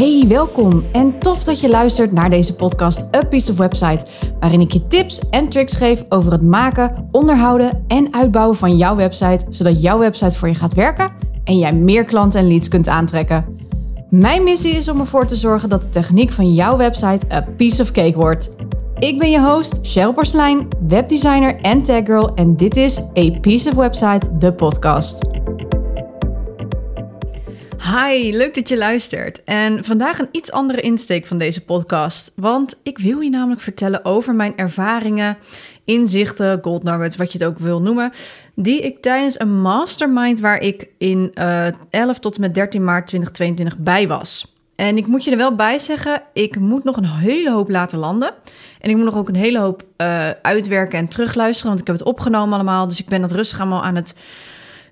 Hey, welkom en tof dat je luistert naar deze podcast A Piece of Website, waarin ik je tips en tricks geef over het maken, onderhouden en uitbouwen van jouw website, zodat jouw website voor je gaat werken en jij meer klanten en leads kunt aantrekken. Mijn missie is om ervoor te zorgen dat de techniek van jouw website a piece of cake wordt. Ik ben je host, Cheryl Porcelein, webdesigner en taggirl en dit is A Piece of Website, de podcast. Hi, leuk dat je luistert. En vandaag een iets andere insteek van deze podcast. Want ik wil je namelijk vertellen over mijn ervaringen, inzichten, gold nuggets, wat je het ook wil noemen. Die ik tijdens een mastermind waar ik in uh, 11 tot en met 13 maart 2022 bij was. En ik moet je er wel bij zeggen, ik moet nog een hele hoop laten landen. En ik moet nog ook een hele hoop uh, uitwerken en terugluisteren, want ik heb het opgenomen allemaal. Dus ik ben dat rustig allemaal aan het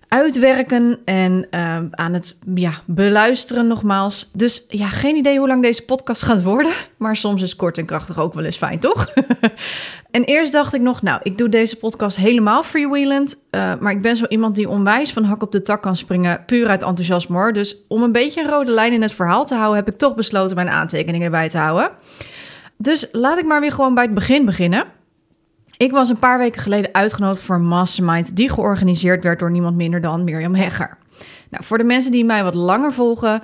uitwerken en uh, aan het ja, beluisteren nogmaals. Dus ja, geen idee hoe lang deze podcast gaat worden. Maar soms is kort en krachtig ook wel eens fijn, toch? en eerst dacht ik nog, nou, ik doe deze podcast helemaal freewheelend. Uh, maar ik ben zo iemand die onwijs van hak op de tak kan springen, puur uit enthousiasme. Dus om een beetje een rode lijn in het verhaal te houden, heb ik toch besloten mijn aantekeningen erbij te houden. Dus laat ik maar weer gewoon bij het begin beginnen. Ik was een paar weken geleden uitgenodigd voor een mastermind die georganiseerd werd door niemand minder dan Mirjam Hegger. Nou, voor de mensen die mij wat langer volgen,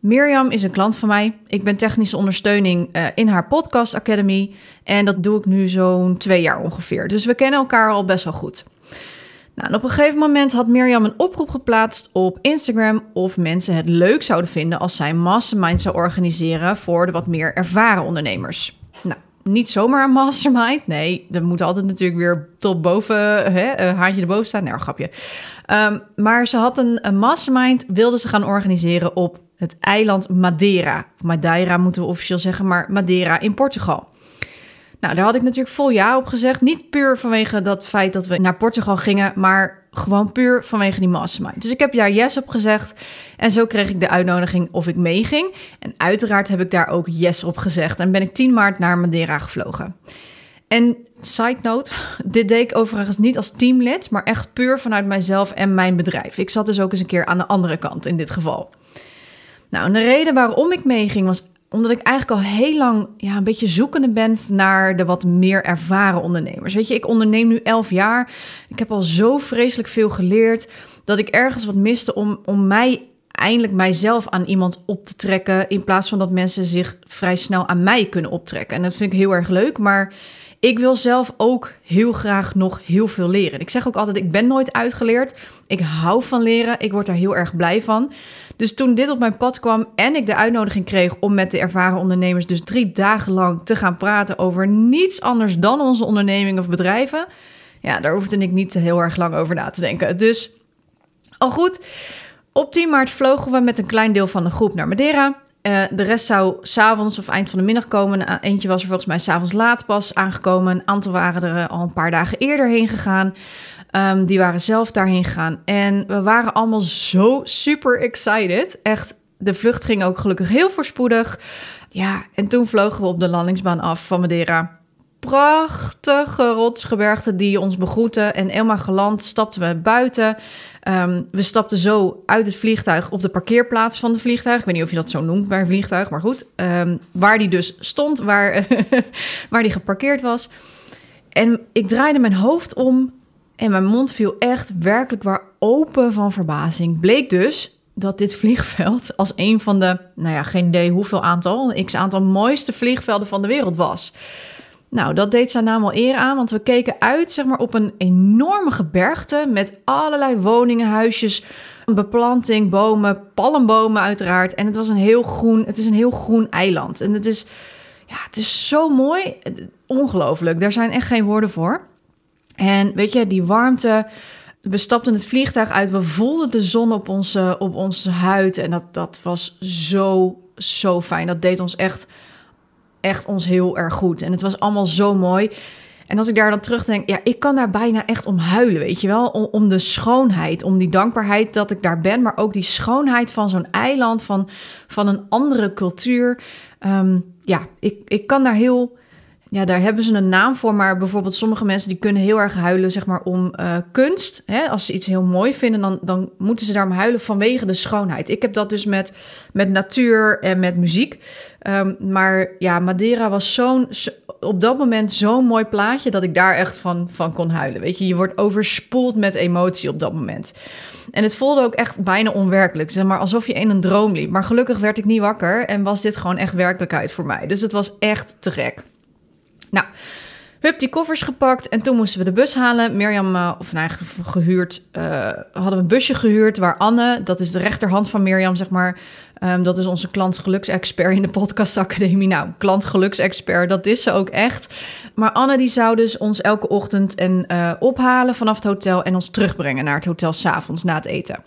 Mirjam is een klant van mij. Ik ben technische ondersteuning uh, in haar podcast Academy en dat doe ik nu zo'n twee jaar ongeveer. Dus we kennen elkaar al best wel goed. Nou, op een gegeven moment had Mirjam een oproep geplaatst op Instagram of mensen het leuk zouden vinden als zij mastermind zou organiseren voor de wat meer ervaren ondernemers. Niet zomaar een mastermind. Nee, er moet altijd natuurlijk weer tot boven, hè, haantje erboven staan. Nou, grapje. Um, maar ze had een, een mastermind, wilde ze gaan organiseren op het eiland Madeira. Madeira moeten we officieel zeggen, maar Madeira in Portugal. Nou, daar had ik natuurlijk vol ja op gezegd. Niet puur vanwege dat feit dat we naar Portugal gingen, maar gewoon puur vanwege die mastermind. Dus ik heb daar yes op gezegd. En zo kreeg ik de uitnodiging of ik meeging. En uiteraard heb ik daar ook yes op gezegd. En ben ik 10 maart naar Madeira gevlogen. En side note, dit deed ik overigens niet als teamlid, maar echt puur vanuit mijzelf en mijn bedrijf. Ik zat dus ook eens een keer aan de andere kant in dit geval. Nou, en de reden waarom ik meeging was omdat ik eigenlijk al heel lang ja, een beetje zoekende ben naar de wat meer ervaren ondernemers. Weet je, ik onderneem nu elf jaar. Ik heb al zo vreselijk veel geleerd dat ik ergens wat miste om, om mij eindelijk mijzelf aan iemand op te trekken. In plaats van dat mensen zich vrij snel aan mij kunnen optrekken. En dat vind ik heel erg leuk. Maar ik wil zelf ook heel graag nog heel veel leren. Ik zeg ook altijd: ik ben nooit uitgeleerd. Ik hou van leren. Ik word daar heel erg blij van. Dus toen dit op mijn pad kwam en ik de uitnodiging kreeg om met de ervaren ondernemers dus drie dagen lang te gaan praten over niets anders dan onze onderneming of bedrijven, ja, daar hoefde ik niet heel erg lang over na te denken. Dus al goed. Op 10 maart vlogen we met een klein deel van de groep naar Madeira. Uh, de rest zou s'avonds of eind van de middag komen. Eentje was er volgens mij s'avonds laat pas aangekomen. Een aantal waren er al een paar dagen eerder heen gegaan. Um, die waren zelf daarheen gegaan. En we waren allemaal zo super excited. Echt, de vlucht ging ook gelukkig heel voorspoedig. Ja, en toen vlogen we op de landingsbaan af van Madeira. Prachtige rotsgebergten die ons begroeten. En helemaal geland stapten we buiten. Um, we stapten zo uit het vliegtuig op de parkeerplaats van het vliegtuig. Ik weet niet of je dat zo noemt bij een vliegtuig, maar goed. Um, waar die dus stond, waar, waar die geparkeerd was. En ik draaide mijn hoofd om en mijn mond viel echt werkelijk waar open van verbazing. Bleek dus dat dit vliegveld als een van de, nou ja, geen idee hoeveel aantal, x aantal mooiste vliegvelden van de wereld was. Nou, dat deed zijn naam al eer aan, want we keken uit zeg maar, op een enorme gebergte met allerlei woningen, huisjes, beplanting, bomen, palmbomen uiteraard. En het was een heel groen, het is een heel groen eiland. En het is, ja, het is zo mooi, ongelooflijk. Daar zijn echt geen woorden voor. En weet je, die warmte. We stapten het vliegtuig uit. We voelden de zon op onze, op onze huid. En dat, dat was zo, zo fijn. Dat deed ons echt, echt ons heel erg goed. En het was allemaal zo mooi. En als ik daar dan terugdenk, ja, ik kan daar bijna echt om huilen, weet je wel? Om, de schoonheid, om die dankbaarheid dat ik daar ben, maar ook die schoonheid van zo'n eiland, van, van een andere cultuur. Um, ja, ik, ik kan daar heel, ja, daar hebben ze een naam voor, maar bijvoorbeeld sommige mensen die kunnen heel erg huilen, zeg maar, om uh, kunst. Hè? Als ze iets heel mooi vinden, dan, dan moeten ze daarom huilen vanwege de schoonheid. Ik heb dat dus met, met natuur en met muziek. Um, maar ja, Madeira was zo'n, op dat moment zo'n mooi plaatje dat ik daar echt van, van kon huilen. Weet je, je wordt overspoeld met emotie op dat moment. En het voelde ook echt bijna onwerkelijk, zeg maar, alsof je in een droom liep. Maar gelukkig werd ik niet wakker en was dit gewoon echt werkelijkheid voor mij. Dus het was echt te gek. Nou, hup, die koffers gepakt en toen moesten we de bus halen. Mirjam, uh, of nou, gehuurd, uh, hadden we een busje gehuurd waar Anne, dat is de rechterhand van Mirjam, zeg maar. Um, dat is onze klantgeluksexpert in de podcastacademie. Nou, klantgeluksexpert, dat is ze ook echt. Maar Anne die zou dus ons elke ochtend en, uh, ophalen vanaf het hotel en ons terugbrengen naar het hotel s'avonds na het eten.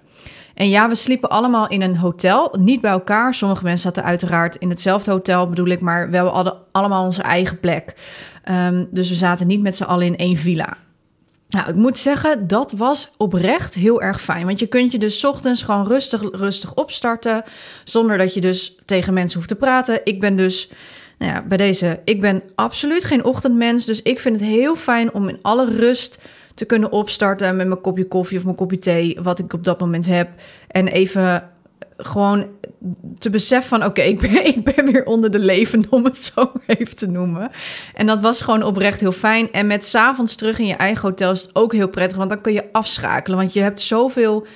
En ja, we sliepen allemaal in een hotel, niet bij elkaar. Sommige mensen zaten uiteraard in hetzelfde hotel, bedoel ik, maar we hadden allemaal onze eigen plek. Um, dus we zaten niet met z'n allen in één villa. Nou, ik moet zeggen, dat was oprecht heel erg fijn. Want je kunt je dus ochtends gewoon rustig, rustig opstarten. Zonder dat je dus tegen mensen hoeft te praten. Ik ben dus, nou ja, bij deze, ik ben absoluut geen ochtendmens. Dus ik vind het heel fijn om in alle rust te kunnen opstarten met mijn kopje koffie of mijn kopje thee, wat ik op dat moment heb. En even gewoon te beseffen van oké, ik, ben, ik ben weer onder de leven, om het zo even te noemen. En dat was gewoon oprecht heel fijn. En met s'avonds terug in je eigen hotel is het ook heel prettig, want dan kun je afschakelen. Want je hebt zoveel,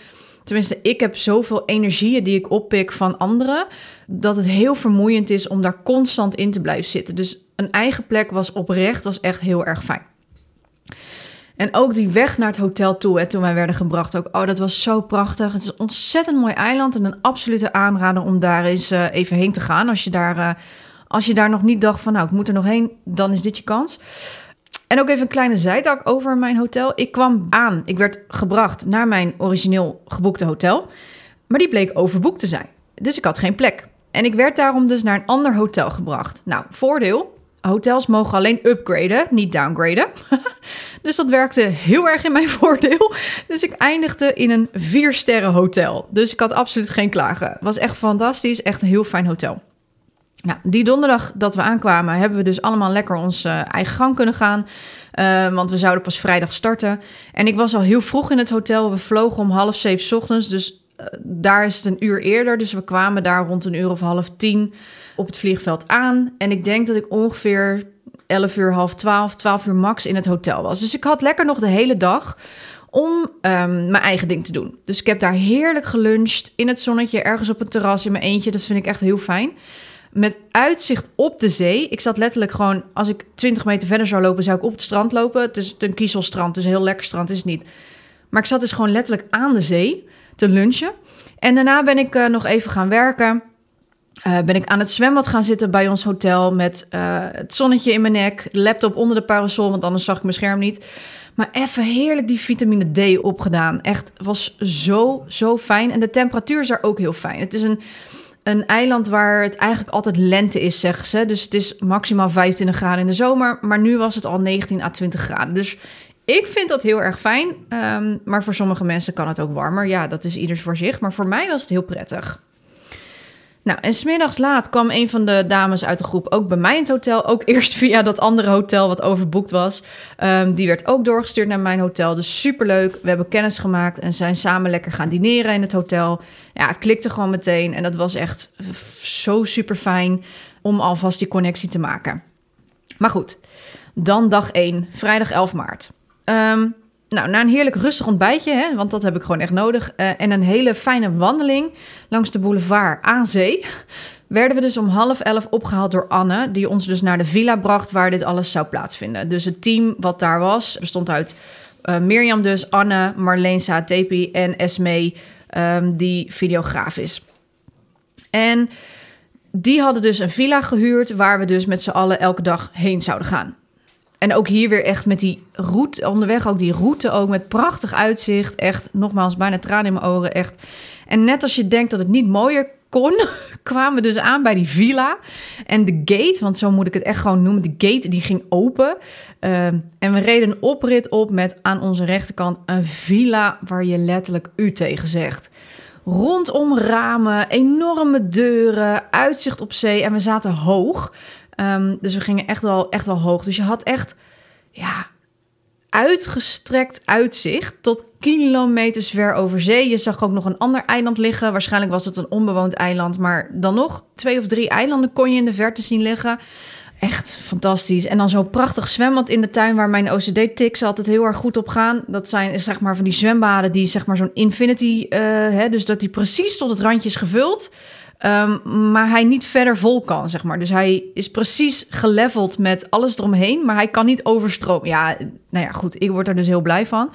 tenminste ik heb zoveel energieën die ik oppik van anderen, dat het heel vermoeiend is om daar constant in te blijven zitten. Dus een eigen plek was oprecht, was echt heel erg fijn. En ook die weg naar het hotel toe, hè, toen wij werden gebracht, ook, oh, dat was zo prachtig. Het is een ontzettend mooi eiland en een absolute aanrader om daar eens uh, even heen te gaan. Als je, daar, uh, als je daar nog niet dacht van, nou, ik moet er nog heen, dan is dit je kans. En ook even een kleine zijtak over mijn hotel. Ik kwam aan, ik werd gebracht naar mijn origineel geboekte hotel, maar die bleek overboekt te zijn. Dus ik had geen plek. En ik werd daarom dus naar een ander hotel gebracht. Nou, voordeel, hotels mogen alleen upgraden, niet downgraden. dus dat werkte heel erg in mijn voordeel. Dus ik eindigde in een vier sterren hotel. Dus ik had absoluut geen klagen. Was echt fantastisch, echt een heel fijn hotel. Nou, die donderdag dat we aankwamen, hebben we dus allemaal lekker ons uh, eigen gang kunnen gaan. Uh, want we zouden pas vrijdag starten. En ik was al heel vroeg in het hotel. We vlogen om half zeven ochtends. Dus uh, daar is het een uur eerder. Dus we kwamen daar rond een uur of half tien op het vliegveld aan. En ik denk dat ik ongeveer 11 uur, half 12, 12 uur max in het hotel was. Dus ik had lekker nog de hele dag om um, mijn eigen ding te doen. Dus ik heb daar heerlijk geluncht in het zonnetje, ergens op een terras in mijn eentje. Dat vind ik echt heel fijn. Met uitzicht op de zee. Ik zat letterlijk gewoon, als ik 20 meter verder zou lopen, zou ik op het strand lopen. Het is een kiezelstrand, dus een heel lekker strand is het niet. Maar ik zat dus gewoon letterlijk aan de zee te lunchen. En daarna ben ik uh, nog even gaan werken. Uh, ben ik aan het zwembad gaan zitten bij ons hotel met uh, het zonnetje in mijn nek, laptop onder de parasol, want anders zag ik mijn scherm niet. Maar even heerlijk die vitamine D opgedaan. Echt, was zo, zo fijn. En de temperatuur is er ook heel fijn. Het is een, een eiland waar het eigenlijk altijd lente is, zeggen ze. Dus het is maximaal 25 graden in de zomer. Maar nu was het al 19 à 20 graden. Dus ik vind dat heel erg fijn. Um, maar voor sommige mensen kan het ook warmer. Ja, dat is ieders voor zich. Maar voor mij was het heel prettig. Nou, en smiddags laat kwam een van de dames uit de groep ook bij mij in het hotel. Ook eerst via dat andere hotel wat overboekt was. Um, die werd ook doorgestuurd naar mijn hotel. Dus superleuk. We hebben kennis gemaakt en zijn samen lekker gaan dineren in het hotel. Ja, het klikte gewoon meteen. En dat was echt zo super fijn om alvast die connectie te maken. Maar goed, dan dag 1, vrijdag 11 maart. Um, nou, na een heerlijk rustig ontbijtje, hè, want dat heb ik gewoon echt nodig, uh, en een hele fijne wandeling langs de boulevard aan zee, werden we dus om half elf opgehaald door Anne, die ons dus naar de villa bracht waar dit alles zou plaatsvinden. Dus het team wat daar was, bestond uit uh, Mirjam dus, Anne, Marleen Saatepi en Esme, um, die videograaf is. En die hadden dus een villa gehuurd waar we dus met z'n allen elke dag heen zouden gaan. En ook hier weer echt met die route, onderweg ook die route ook met prachtig uitzicht. Echt, nogmaals, bijna tranen in mijn ogen, echt. En net als je denkt dat het niet mooier kon, kwamen we dus aan bij die villa. En de gate, want zo moet ik het echt gewoon noemen, de gate die ging open. Uh, en we reden een oprit op met aan onze rechterkant een villa waar je letterlijk u tegen zegt. Rondom ramen, enorme deuren, uitzicht op zee en we zaten hoog. Ehm, dus we gingen echt wel, echt wel hoog. Dus je had echt, ja, uitgestrekt uitzicht tot kilometers ver over zee. Je zag ook nog een ander eiland liggen. Waarschijnlijk was het een onbewoond eiland, maar dan nog twee of drie eilanden kon je in de verte zien liggen. Echt fantastisch. En dan zo'n prachtig zwembad in de tuin waar mijn OCD-tics altijd heel erg goed op gaan. Dat zijn zeg maar van die zwembaden die zeg maar zo'n infinity, uh, hè, dus dat die precies tot het randje is gevuld. Um, maar hij niet verder vol kan, zeg maar. Dus hij is precies geleveld met alles eromheen, maar hij kan niet overstromen. Ja, nou ja, goed, ik word er dus heel blij van.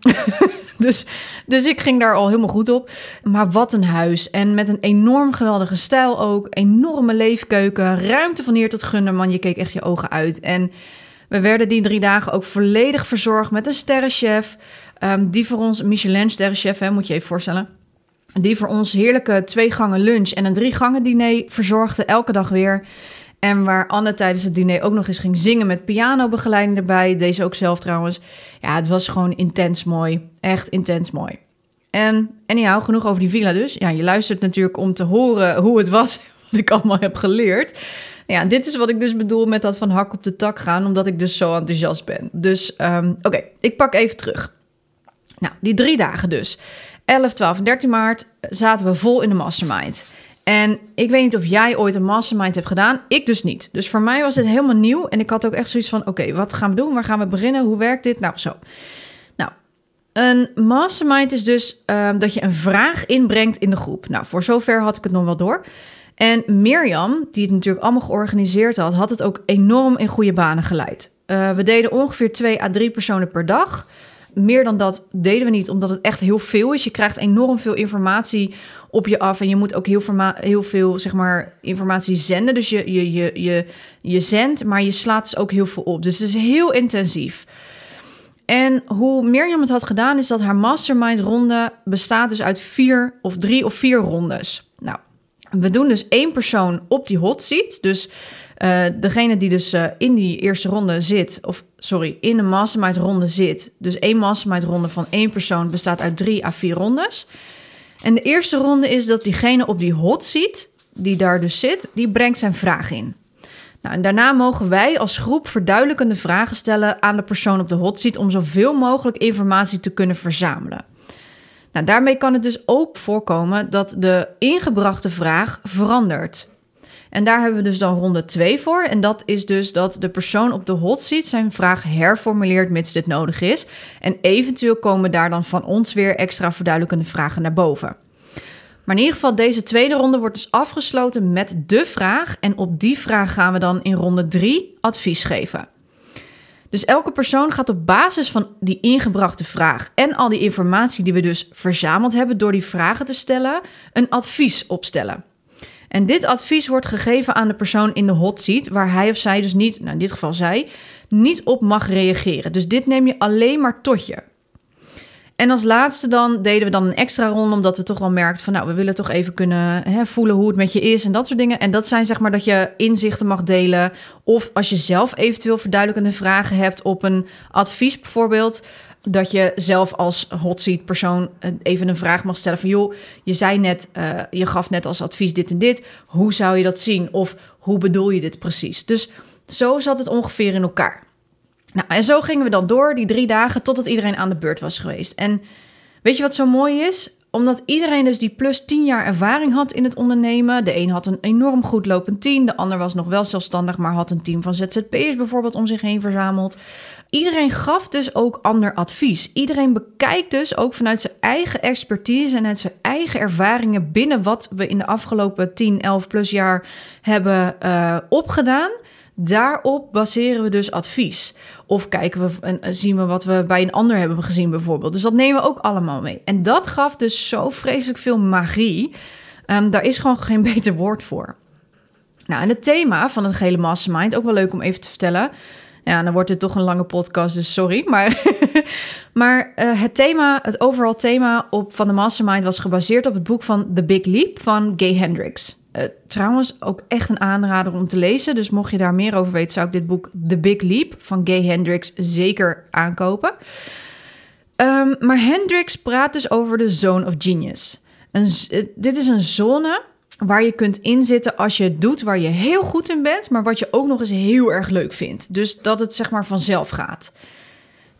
dus, dus ik ging daar al helemaal goed op. Maar wat een huis. En met een enorm geweldige stijl ook. Enorme leefkeuken. Ruimte van hier tot gunnen. Je keek echt je ogen uit. En we werden die drie dagen ook volledig verzorgd met een sterrenchef. Um, die voor ons, Michelin-sterrenchef, hè, moet je even voorstellen die voor ons heerlijke twee gangen lunch en een drie gangen diner verzorgde elke dag weer. En waar Anne tijdens het diner ook nog eens ging zingen met pianobegeleiding erbij. Deze ook zelf trouwens. Ja, het was gewoon intens mooi. Echt intens mooi. En anyhow, genoeg over die villa dus. Ja, je luistert natuurlijk om te horen hoe het was, wat ik allemaal heb geleerd. Ja, dit is wat ik dus bedoel met dat van hak op de tak gaan, omdat ik dus zo enthousiast ben. Dus um, oké, ik pak even terug. Nou, die drie dagen dus. 11, 12 en 13 maart zaten we vol in de mastermind. En ik weet niet of jij ooit een mastermind hebt gedaan. Ik dus niet. Dus voor mij was het helemaal nieuw. En ik had ook echt zoiets van: oké, wat gaan we doen? Waar gaan we beginnen? Hoe werkt dit? Nou, zo. Nou, een mastermind is dus uh, dat je een vraag inbrengt in de groep. Nou, voor zover had ik het nog wel door. En Mirjam, die het natuurlijk allemaal georganiseerd had, had het ook enorm in goede banen geleid. Uh, we deden ongeveer twee à drie personen per dag. Meer dan dat deden we niet, omdat het echt heel veel is. Je krijgt enorm veel informatie op je af en je moet ook heel, heel veel zeg maar, informatie zenden. Dus je, je, je, je, je zendt, maar je slaat dus ook heel veel op. Dus het is heel intensief. En hoe Mirjam het had gedaan, is dat haar mastermind ronde bestaat dus uit vier of drie of vier rondes. Nou, we doen dus één persoon op die hot seat. Dus uh, degene die dus uh, in die eerste ronde zit, of sorry, in een mastermind ronde zit. Dus één mastermind ronde van één persoon bestaat uit drie à vier rondes. En de eerste ronde is dat diegene op die hot seat, die daar dus zit, die brengt zijn vraag in. Nou, en daarna mogen wij als groep verduidelijkende vragen stellen aan de persoon op de hot seat om zoveel mogelijk informatie te kunnen verzamelen. Nou, daarmee kan het dus ook voorkomen dat de ingebrachte vraag verandert. En daar hebben we dus dan ronde 2 voor. En dat is dus dat de persoon op de hot seat zijn vraag herformuleert mits dit nodig is. En eventueel komen daar dan van ons weer extra verduidelijkende vragen naar boven. Maar in ieder geval, deze tweede ronde wordt dus afgesloten met de vraag. En op die vraag gaan we dan in ronde 3 advies geven. Dus elke persoon gaat op basis van die ingebrachte vraag en al die informatie die we dus verzameld hebben door die vragen te stellen, een advies opstellen. En dit advies wordt gegeven aan de persoon in de hot seat, waar hij of zij dus niet, nou in dit geval zij, niet op mag reageren. Dus dit neem je alleen maar tot je. En als laatste dan deden we dan een extra ronde, omdat we toch wel merkten van, nou, we willen toch even kunnen hè, voelen hoe het met je is en dat soort dingen. En dat zijn zeg maar dat je inzichten mag delen. Of als je zelf eventueel verduidelijkende vragen hebt op een advies bijvoorbeeld, dat je zelf als hot seat persoon eh, even een vraag mag stellen van joh, je zei net, uh, je gaf net als advies dit en dit. Hoe zou je dat zien? Of hoe bedoel je dit precies? Dus zo zat het ongeveer in elkaar. Nou, en zo gingen we dan door die drie dagen totdat iedereen aan de beurt was geweest. En weet je wat zo mooi is? Omdat iedereen dus die plus 10 jaar ervaring had in het ondernemen. De een had een enorm goed lopend team. De ander was nog wel zelfstandig, maar had een team van ZZP'ers bijvoorbeeld om zich heen verzameld. Iedereen gaf dus ook ander advies. Iedereen bekijkt dus ook vanuit zijn eigen expertise en uit zijn eigen ervaringen binnen wat we in de afgelopen 10, 11 plus jaar hebben uh, opgedaan. Daarop baseren we dus advies. Of kijken we en zien we wat we bij een ander hebben gezien, bijvoorbeeld. Dus dat nemen we ook allemaal mee. En dat gaf dus zo vreselijk veel magie. Um, daar is gewoon geen beter woord voor. Nou, en het thema van het gehele mastermind, ook wel leuk om even te vertellen. Ja, dan wordt het toch een lange podcast, dus sorry. Maar, maar uh, het thema, het overal thema op, van de Mastermind was gebaseerd op het boek van The Big Leap van Gay Hendricks. Uh, trouwens, ook echt een aanrader om te lezen. Dus mocht je daar meer over weten, zou ik dit boek The Big Leap van Gay Hendricks zeker aankopen. Um, maar Hendricks praat dus over de Zone of Genius. Een, dit is een zone waar je kunt inzitten als je doet waar je heel goed in bent, maar wat je ook nog eens heel erg leuk vindt. Dus dat het zeg maar vanzelf gaat.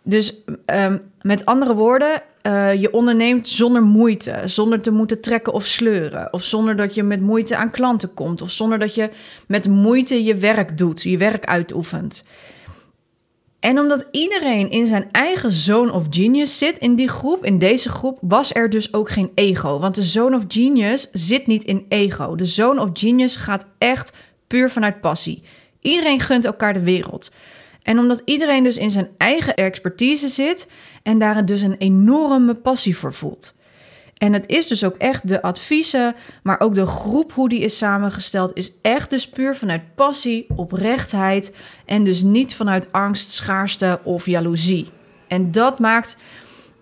Dus ehm, met andere woorden, uh, je onderneemt zonder moeite, zonder te moeten trekken of sleuren, of zonder dat je met moeite aan klanten komt, of zonder dat je met moeite je werk doet, je werk uitoefent. En omdat iedereen in zijn eigen zone of genius zit in die groep, in deze groep, was er dus ook geen ego. Want de zone of genius zit niet in ego. De zone of genius gaat echt puur vanuit passie. Iedereen gunt elkaar de wereld. En omdat iedereen dus in zijn eigen expertise zit en daar dus een enorme passie voor voelt. En het is dus ook echt de adviezen, maar ook de groep hoe die is samengesteld, is echt dus puur vanuit passie, oprechtheid en dus niet vanuit angst, schaarste of jaloezie. En dat maakt,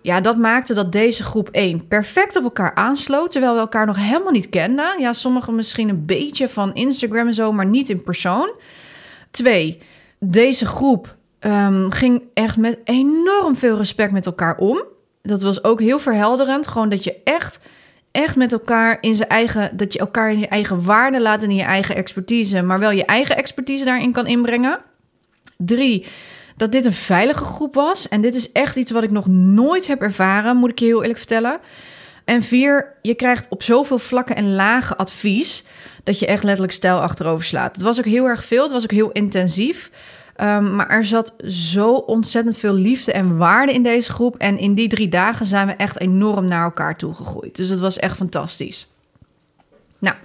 ja, dat maakte dat deze groep 1 perfect op elkaar aansloot, terwijl we elkaar nog helemaal niet kenden. Ja, sommigen misschien een beetje van Instagram en zo, maar niet in persoon. Twee, deze groep um, ging echt met enorm veel respect met elkaar om dat was ook heel verhelderend. Gewoon dat je echt, echt met elkaar in zijn eigen, dat je elkaar in je eigen waarde laat en in je eigen expertise, maar wel je eigen expertise daarin kan inbrengen. Drie, dat dit een veilige groep was. En dit is echt iets wat ik nog nooit heb ervaren, moet ik je heel eerlijk vertellen. En vier, je krijgt op zoveel vlakken en lagen advies dat je echt letterlijk stijl achterover slaat. Het was ook heel erg veel, het was ook heel intensief. Ehm, maar er zat zo ontzettend veel liefde en waarde in deze groep. En in die drie dagen zijn we echt enorm naar elkaar toegegroeid. Dus het was echt fantastisch. Nou,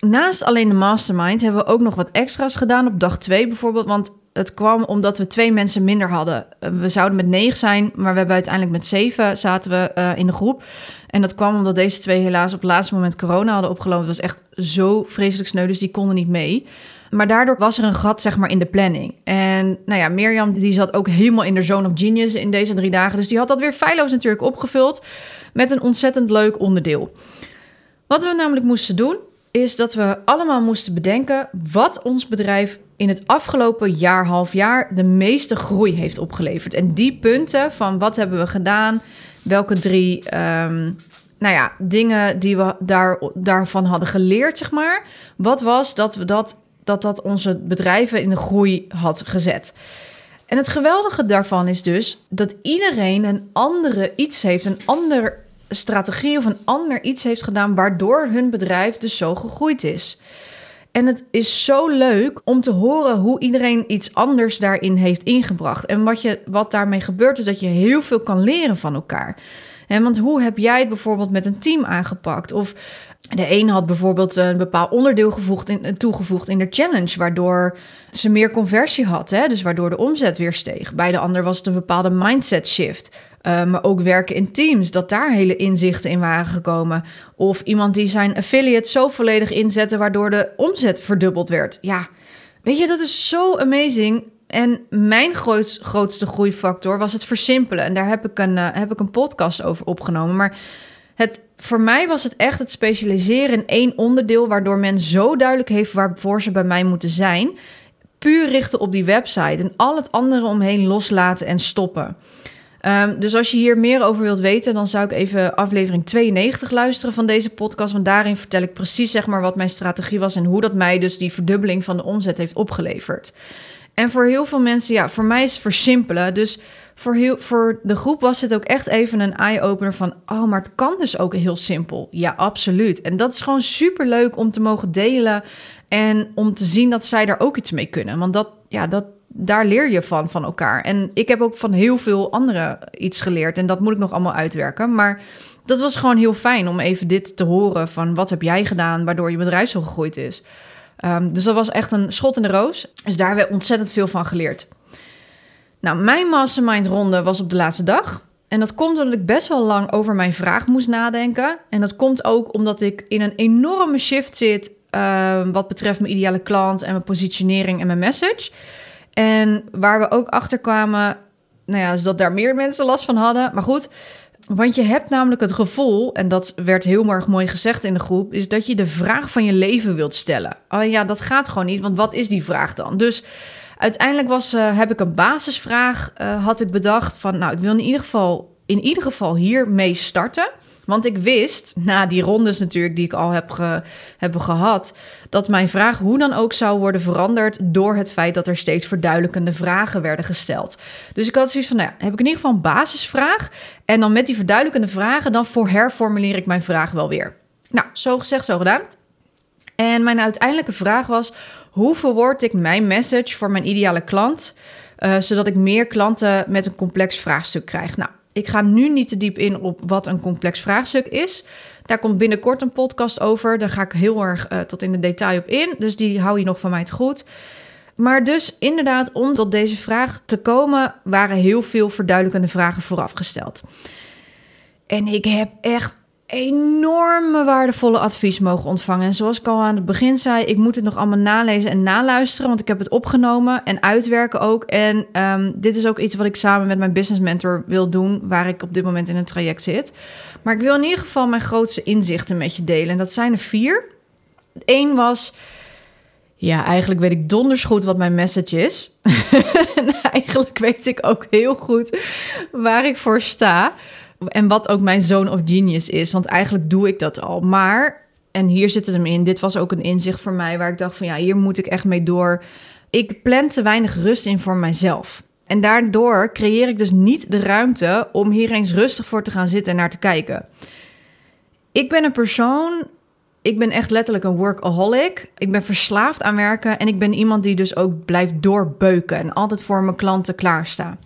naast alleen de mastermind hebben we ook nog wat extra's gedaan op dag twee bijvoorbeeld. Want het kwam omdat we twee mensen minder hadden. Eh, we zouden met negen zijn, maar we hebben uiteindelijk met zeven zaten we uh, in de groep. En dat kwam omdat deze twee helaas op het laatste moment corona hadden opgelopen. Het was echt zo vreselijk sneu, dus die konden niet mee. Maar daardoor was er een gat zeg maar, in de planning. En nou ja, Mirjam die zat ook helemaal in de zone of genius in deze drie dagen. Dus die had dat weer feilloos natuurlijk opgevuld met een ontzettend leuk onderdeel. Wat we namelijk moesten doen, is dat we allemaal moesten bedenken wat ons bedrijf in het afgelopen jaar, half jaar, de meeste groei heeft opgeleverd. En die punten van wat hebben we gedaan, welke drie um, nou ja, dingen die we daar, daarvan hadden geleerd, zeg maar. Wat was dat we dat dat dat onze bedrijven in de groei had gezet. En het geweldige daarvan is dus dat iedereen een andere iets heeft, een ander strategie of een ander iets heeft gedaan waardoor hun bedrijf dus zo gegroeid is. En het is zo leuk om te horen hoe iedereen iets anders daarin heeft ingebracht. En wat, je, wat daarmee gebeurt, is dat je heel veel kan leren van elkaar. En want hoe heb jij het bijvoorbeeld met een team aangepakt? Of de een had bijvoorbeeld een bepaald onderdeel gevoegd toegevoegd in de challenge, waardoor ze meer conversie had, hè? dus waardoor de omzet weer steeg. Bij de ander was het een bepaalde mindset shift. Uh, maar ook werken in teams, dat daar hele inzichten in waren gekomen. Of iemand die zijn affiliate zo volledig inzette, waardoor de omzet verdubbeld werd. Ja, weet je, dat is zo amazing. En mijn grootst, grootste groeifactor was het versimpelen. En daar heb ik, een, uh, heb ik een podcast over opgenomen. Maar het, voor mij was het echt het specialiseren in één onderdeel, waardoor men zo duidelijk heeft waarvoor ze bij mij moeten zijn. Puur richten op die website en al het andere omheen loslaten en stoppen. Um, dus als je hier meer over wilt weten, dan zou ik even aflevering 92 luisteren van deze podcast. Want daarin vertel ik precies zeg maar, wat mijn strategie was en hoe dat mij dus die verdubbeling van de omzet heeft opgeleverd. En voor heel veel mensen, ja, voor mij is het versimpelen. Dus voor, heel, voor de groep was het ook echt even een eye-opener van... oh, maar het kan dus ook heel simpel. Ja, absoluut. En dat is gewoon super leuk om te mogen delen... en om te zien dat zij daar ook iets mee kunnen. Want dat, ja, dat, daar leer je van, van elkaar. En ik heb ook van heel veel anderen iets geleerd... en dat moet ik nog allemaal uitwerken. Maar dat was gewoon heel fijn om even dit te horen van... wat heb jij gedaan waardoor je bedrijf zo gegroeid is... Um, dus dat was echt een schot in de roos. Dus daar hebben we ontzettend veel van geleerd. Nou, mijn mastermind ronde was op de laatste dag. En dat komt omdat ik best wel lang over mijn vraag moest nadenken. En dat komt ook omdat ik in een enorme shift zit uh, wat betreft mijn ideale klant en mijn positionering en mijn message. En waar we ook achter kwamen, nou ja, is dat daar meer mensen last van hadden. Maar goed, want je hebt namelijk het gevoel, en dat werd heel erg mooi gezegd in de groep, is dat je de vraag van je leven wilt stellen. Alleen ja, dat gaat gewoon niet, want wat is die vraag dan? Dus uiteindelijk was, uh, heb ik een basisvraag, uh, had ik bedacht van, nou, ik wil in ieder geval, in ieder geval hiermee starten. Want ik wist, na die rondes natuurlijk die ik al heb ge, gehad, dat mijn vraag hoe dan ook zou worden veranderd door het feit dat er steeds verduidelijkende vragen werden gesteld. Dus ik had zoiets van, nou ja, heb ik in ieder geval een basisvraag. En dan met die verduidelijkende vragen, dan voor herformuleer ik mijn vraag wel weer. Nou, zo gezegd, zo gedaan. En mijn uiteindelijke vraag was: hoe verwoord ik mijn message voor mijn ideale klant, uh, zodat ik meer klanten met een complex vraagstuk krijg? Nou, ik ga nu niet te diep in op wat een complex vraagstuk is. Daar komt binnenkort een podcast over. Daar ga ik heel erg uh, tot in de detail op in. Dus die hou je nog van mij te goed. Maar dus inderdaad, om tot deze vraag te komen, waren heel veel verduidelijkende vragen voorafgesteld. En ik heb echt enorme waardevolle advies mogen ontvangen. En zoals ik al aan het begin zei, ik moet het nog allemaal nalezen en naluisteren, want ik heb het opgenomen en uitwerken ook. En um, dit is ook iets wat ik samen met mijn business mentor wil doen, waar ik op dit moment in een traject zit. Maar ik wil in ieder geval mijn grootste inzichten met je delen. En dat zijn er vier. Eén was, ja, eigenlijk weet ik donders goed wat mijn message is. en eigenlijk weet ik ook heel goed waar ik voor sta. En wat ook mijn zone of genius is. Want eigenlijk doe ik dat al. Maar, en hier zit het hem in. Dit was ook een inzicht voor mij waar ik dacht van ja, hier moet ik echt mee door. Ik plan te weinig rust in voor mijzelf. En daardoor creëer ik dus niet de ruimte om hier eens rustig voor te gaan zitten en naar te kijken. Ik ben een persoon, ik ben echt letterlijk een workaholic. Ik ben verslaafd aan werken en ik ben iemand die dus ook blijft doorbeuken en altijd voor mijn klanten klaarsta.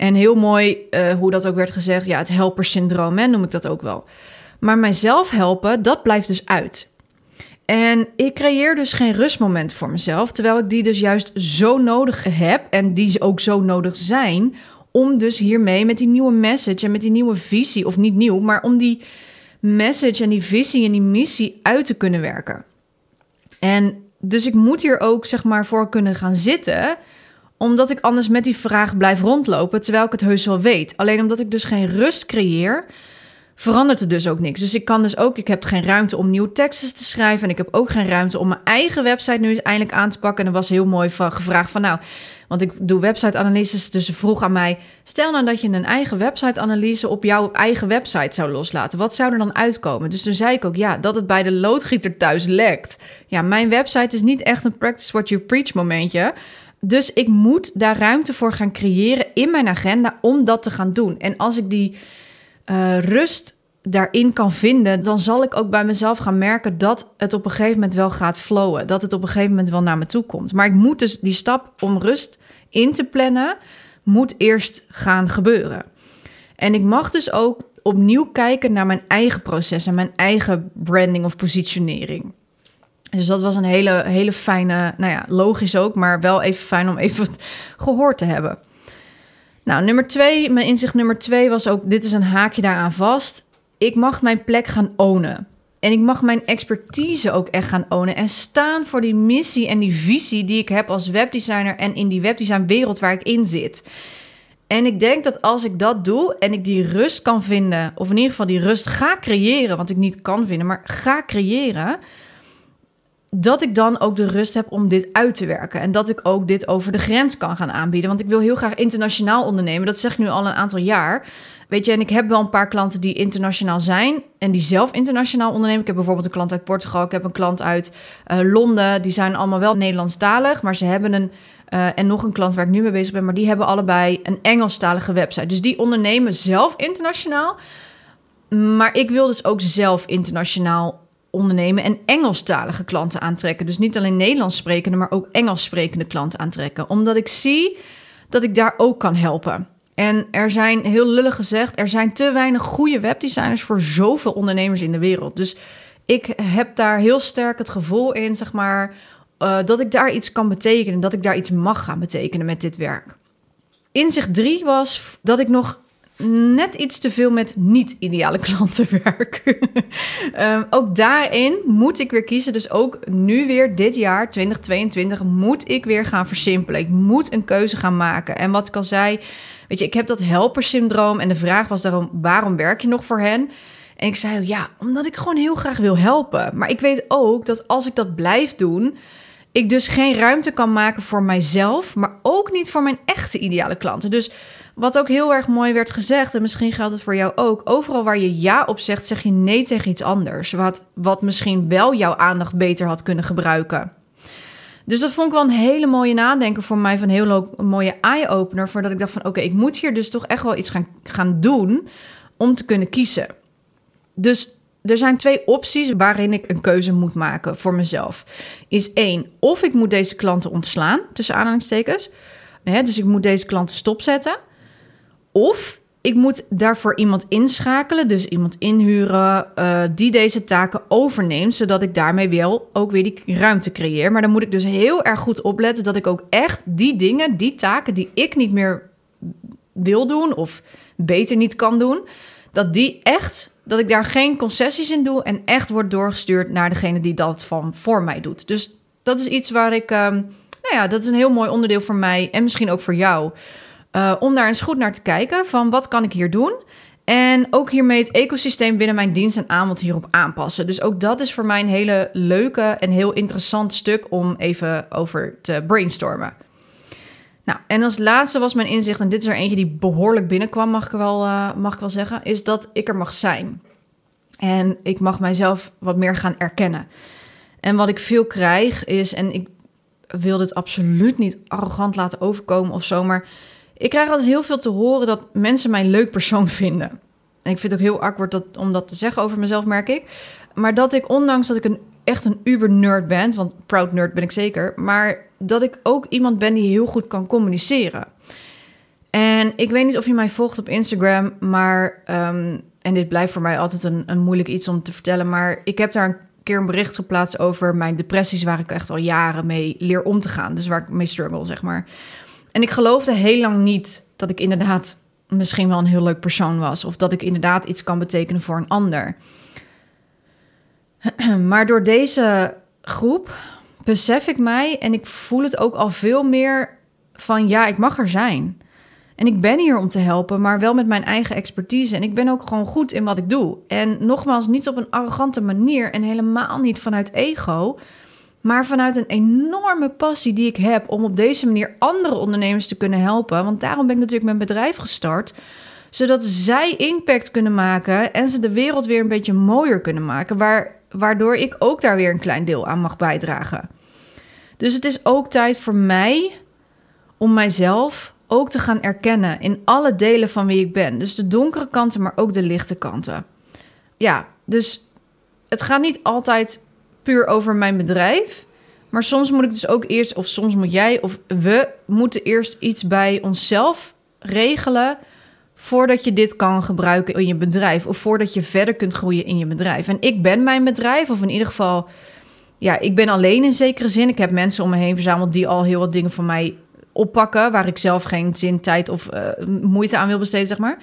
En heel mooi uh, hoe dat ook werd gezegd. Ja, het helpersyndroom, hè, noem ik dat ook wel. Maar mijzelf helpen, dat blijft dus uit. En ik creëer dus geen rustmoment voor mezelf, terwijl ik die dus juist zo nodig heb en die ook zo nodig zijn om dus hiermee met die nieuwe message en met die nieuwe visie, of niet nieuw, maar om die message en die visie en die missie uit te kunnen werken. En dus ik moet hier ook zeg maar voor kunnen gaan zitten omdat ik anders met die vraag blijf rondlopen, terwijl ik het heus wel weet. Alleen omdat ik dus geen rust creëer, verandert er dus ook niks. Dus ik kan dus ook, ik heb geen ruimte om nieuwe teksten te schrijven. En ik heb ook geen ruimte om mijn eigen website nu eens eindelijk aan te pakken. En er was heel mooi van, gevraagd van nou, want ik doe website-analyses. Dus ze vroeg aan mij, stel nou dat je een eigen website-analyse op jouw eigen website zou loslaten. Wat zou er dan uitkomen? Dus toen zei ik ook, ja, dat het bij de loodgieter thuis lekt. Ja, mijn website is niet echt een practice what you preach momentje. Dus ik moet daar ruimte voor gaan creëren in mijn agenda om dat te gaan doen. En als ik die uh, rust daarin kan vinden, dan zal ik ook bij mezelf gaan merken dat het op een gegeven moment wel gaat flowen. Dat het op een gegeven moment wel naar me toe komt. Maar ik moet dus die stap om rust in te plannen, moet eerst gaan gebeuren. En ik mag dus ook opnieuw kijken naar mijn eigen proces en mijn eigen branding of positionering. Dus dat was een hele, hele fijne, nou ja, logisch ook, maar wel even fijn om even gehoord te hebben. Nou, nummer twee, mijn inzicht nummer twee was ook, dit is een haakje daaraan vast. Ik mag mijn plek gaan ownen. En ik mag mijn expertise ook echt gaan ownen en staan voor die missie en die visie die ik heb als webdesigner en in die webdesignwereld waar ik in zit. En ik denk dat als ik dat doe en ik die rust kan vinden, of in ieder geval die rust ga creëren, want ik niet kan vinden, maar ga creëren, dat ik dan ook de rust heb om dit uit te werken. En dat ik ook dit over de grens kan gaan aanbieden. Want ik wil heel graag internationaal ondernemen. Dat zeg ik nu al een aantal jaar. Weet je, en ik heb wel een paar klanten die internationaal zijn en die zelf internationaal ondernemen. Ik heb bijvoorbeeld een klant uit Portugal, ik heb een klant uit uh, Londen. Die zijn allemaal wel Nederlandstalig, maar ze hebben een. Uh, en nog een klant waar ik nu mee bezig ben, maar die hebben allebei een Engelstalige website. Dus die ondernemen zelf internationaal. Maar ik wil dus ook zelf internationaal ondernemen en Engelstalige klanten aantrekken. Dus niet alleen Nederlands sprekende, maar ook Engels sprekende klanten aantrekken. Omdat ik zie dat ik daar ook kan helpen. En er zijn, heel lullig gezegd, er zijn te weinig goede webdesigners voor zoveel ondernemers in de wereld. Dus ik heb daar heel sterk het gevoel in, zeg maar, uh, dat ik daar iets kan betekenen. Dat ik daar iets mag gaan betekenen met dit werk. Inzicht 3 was dat ik nog net iets te veel met niet-ideale klanten werken. um, ook daarin moet ik weer kiezen. Dus ook nu weer dit jaar, 2022, moet ik weer gaan versimpelen. Ik moet een keuze gaan maken. En wat ik al zei, weet je, ik heb dat helpersyndroom. En de vraag was daarom, waarom werk je nog voor hen? En ik zei, ja, omdat ik gewoon heel graag wil helpen. Maar ik weet ook dat als ik dat blijf doen ik dus geen ruimte kan maken voor mijzelf, maar ook niet voor mijn echte ideale klanten. Dus wat ook heel erg mooi werd gezegd, en misschien geldt het voor jou ook, overal waar je ja op zegt, zeg je nee tegen iets anders. Wat, wat misschien wel jouw aandacht beter had kunnen gebruiken. Dus dat vond ik wel een hele mooie nadenken voor mij, van een heel mooie eye-opener. Voordat ik dacht van oké, ik moet hier dus toch echt wel iets gaan, gaan doen om te kunnen kiezen. Dus er zijn twee opties waarin ik een keuze moet maken voor mezelf. Is één, of ik moet deze klanten ontslaan, tussen aanhalingstekens. dus ik moet deze klanten stopzetten. Of ik moet daarvoor iemand inschakelen, dus iemand inhuren uh, die deze taken overneemt, zodat ik daarmee wel ook weer die ruimte creëer. Maar dan moet ik dus heel erg goed opletten dat ik ook echt die dingen, die taken die ik niet meer wil doen of beter niet kan doen, dat die echt, dat ik daar geen concessies in doe en echt wordt doorgestuurd naar degene die dat van voor mij doet. Dus dat is iets waar ik, um, nou ja, dat is een heel mooi onderdeel voor mij en misschien ook voor jou. Uh, om daar eens goed naar te kijken van wat kan ik hier doen. En ook hiermee het ecosysteem binnen mijn dienst en aanbod hierop aanpassen. Dus ook dat is voor mij een hele leuke en heel interessant stuk om even over te brainstormen. Nou, en als laatste was mijn inzicht, en dit is er eentje die behoorlijk binnenkwam, mag ik wel, uh, mag ik wel zeggen, is dat ik er mag zijn. En ik mag mijzelf wat meer gaan erkennen. En wat ik veel krijg is, en ik wil dit absoluut niet arrogant laten overkomen of zo, maar ik krijg altijd heel veel te horen dat mensen mij een leuk persoon vinden. En ik vind het ook heel awkward dat, om dat te zeggen over mezelf, merk ik. Maar dat ik, ondanks dat ik een, echt een uber-nerd ben, want proud nerd ben ik zeker, maar dat ik ook iemand ben die heel goed kan communiceren. En ik weet niet of je mij volgt op Instagram, maar, ehm, en dit blijft voor mij altijd een, een moeilijk iets om te vertellen, maar ik heb daar een keer een bericht geplaatst over mijn depressies, waar ik echt al jaren mee leer om te gaan. Dus waar ik mee struggle, zeg maar. En ik geloofde heel lang niet dat ik inderdaad misschien wel een heel leuk persoon was. Of dat ik inderdaad iets kan betekenen voor een ander. Maar door deze groep besef ik mij en ik voel het ook al veel meer van ja, ik mag er zijn. En ik ben hier om te helpen, maar wel met mijn eigen expertise. En ik ben ook gewoon goed in wat ik doe. En nogmaals, niet op een arrogante manier en helemaal niet vanuit ego maar vanuit een enorme passie die ik heb om op deze manier andere ondernemers te kunnen helpen. Want daarom ben ik natuurlijk mijn bedrijf gestart. Zodat zij impact kunnen maken en ze de wereld weer een beetje mooier kunnen maken. Waar, waardoor ik ook daar weer een klein deel aan mag bijdragen. Dus het is ook tijd voor mij om mijzelf ook te gaan erkennen in alle delen van wie ik ben. Dus de donkere kanten, maar ook de lichte kanten. Ja, dus het gaat niet altijd puur over mijn bedrijf. Maar soms moet ik dus ook eerst, of soms moet jij, of we moeten eerst iets bij onszelf regelen. Voordat je dit kan gebruiken in je bedrijf. Of voordat je verder kunt groeien in je bedrijf. En ik ben mijn bedrijf, of in ieder geval, ja, ik ben alleen in zekere zin. Ik heb mensen om me heen verzameld die al heel wat dingen van mij oppakken. Waar ik zelf geen zin, tijd of uh, moeite aan wil besteden, zeg maar.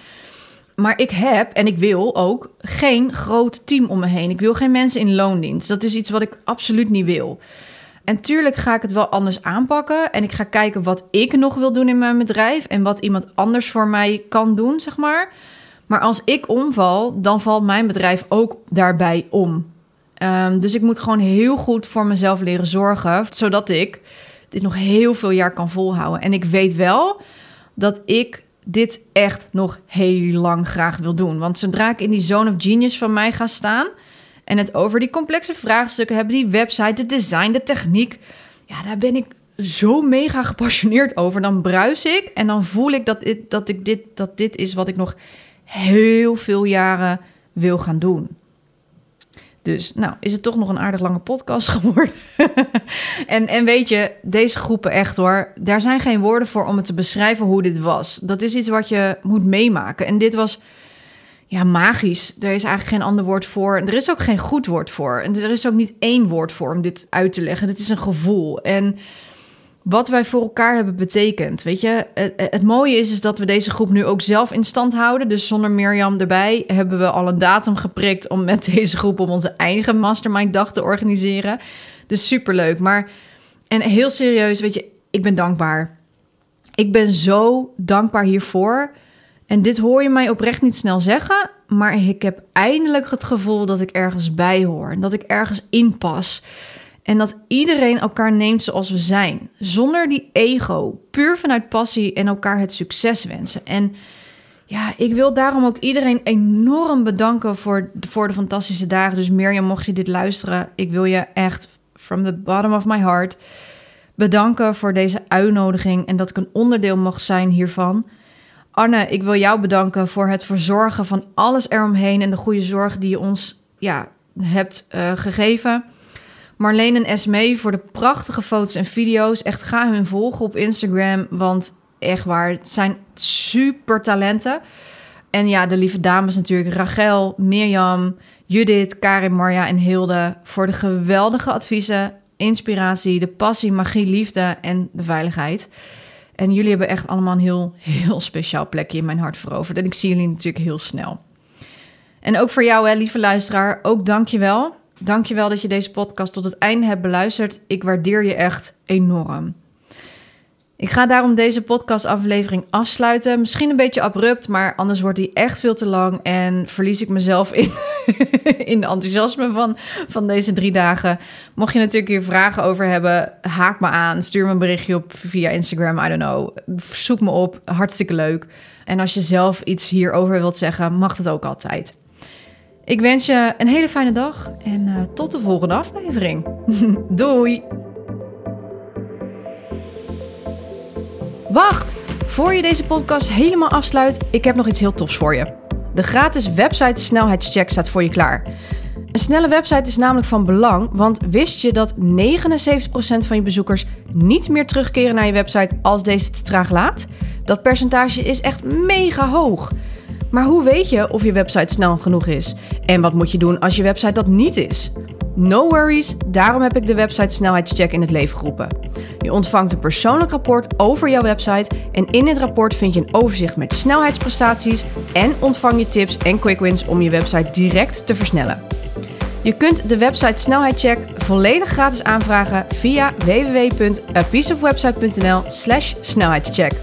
Maar ik heb en ik wil ook geen groot team om me heen. Ik wil geen mensen in loondienst. Dat is iets wat ik absoluut niet wil. En tuurlijk ga ik het wel anders aanpakken. En ik ga kijken wat ik nog wil doen in mijn bedrijf. En wat iemand anders voor mij kan doen, zeg maar. Maar als ik omval, dan valt mijn bedrijf ook daarbij om. Um, dus ik moet gewoon heel goed voor mezelf leren zorgen. Zodat ik dit nog heel veel jaar kan volhouden. En ik weet wel dat ik dit echt nog heel lang graag wil doen. Want zodra ik in die zone of genius van mij ga staan en het over die complexe vraagstukken hebben, die website, de design, de techniek, ja, daar ben ik zo mega gepassioneerd over. Dan bruis ik en dan voel ik dat, dat, ik dit, dat dit is wat ik nog heel veel jaren wil gaan doen. Dus nou, is het toch nog een aardig lange podcast geworden. en, en weet je, deze groepen echt hoor, daar zijn geen woorden voor om het te beschrijven hoe dit was. Dat is iets wat je moet meemaken. En dit was ja, magisch. Er is eigenlijk geen ander woord voor. Er is ook geen goed woord voor. En er is ook niet één woord voor om dit uit te leggen. Dit is een gevoel. En wat wij voor elkaar hebben betekend. Weet je, het, mooie is, is dat we deze groep nu ook zelf in stand houden. Dus zonder Mirjam erbij hebben we al een datum geprikt om met deze groep om onze eigen mastermind dag te organiseren. Dus superleuk. Maar en heel serieus, weet je, ik ben dankbaar. Ik ben zo dankbaar hiervoor. En dit hoor je mij oprecht niet snel zeggen, maar ik heb eindelijk het gevoel dat ik ergens bij hoor en dat ik ergens in pas. En dat iedereen elkaar neemt zoals we zijn, zonder die ego, puur vanuit passie en elkaar het succes wensen. En ja, ik wil daarom ook iedereen enorm bedanken voor, voor de fantastische dagen. Dus Mirjam, mocht je dit luisteren, ik wil je echt from the bottom of my heart bedanken voor deze uitnodiging en dat ik een onderdeel mag zijn hiervan. Anne, ik wil jou bedanken voor het verzorgen van alles eromheen en de goede zorg die je ons ja, hebt uh, gegeven. Marleen en Esme voor de prachtige foto's en video's. Echt ga hun volgen op Instagram, want echt waar, het zijn super talenten. En ja, de lieve dames natuurlijk, Rachel, Mirjam, Judith, Karin, Marja en Hilde voor de geweldige adviezen, inspiratie, de passie, magie, liefde en de veiligheid. En jullie hebben echt allemaal een heel, heel speciaal plekje in mijn hart veroverd. En ik zie jullie natuurlijk heel snel. En ook voor jou, hè, lieve luisteraar, ook dank je wel. Dank je wel dat je deze podcast tot het einde hebt beluisterd. Ik waardeer je echt enorm. Ik ga daarom deze podcastaflevering afsluiten. Misschien een beetje abrupt, maar anders wordt die echt veel te lang en verlies ik mezelf in, in de enthousiasme van, van deze drie dagen. Mocht je natuurlijk hier vragen over hebben, haak me aan. Stuur me een berichtje op via Instagram, I don't know. Zoek me op, hartstikke leuk. En als je zelf iets hierover wilt zeggen, mag dat ook altijd. Ik wens je een hele fijne dag en uh, tot de volgende aflevering. Doei! Wacht! Voor je deze podcast helemaal afsluit, ik heb nog iets heel tofs voor je. De gratis website snelheidscheck staat voor je klaar. Een snelle website is namelijk van belang, want wist je dat 79% van je bezoekers niet meer terugkeren naar je website als deze te traag laat? Dat percentage is echt mega hoog. Maar hoe weet je of je website snel genoeg is? En wat moet je doen als je website dat niet is? No worries, daarom heb ik de website snelheidscheck in het leven geroepen. Je ontvangt een persoonlijk rapport over jouw website en in dit rapport vind je een overzicht met snelheidsprestaties en ontvang je tips en quick wins om je website direct te versnellen. Je kunt de website snelheidscheck volledig gratis aanvragen via www.apieceofwebsite.nl/snelheidscheck.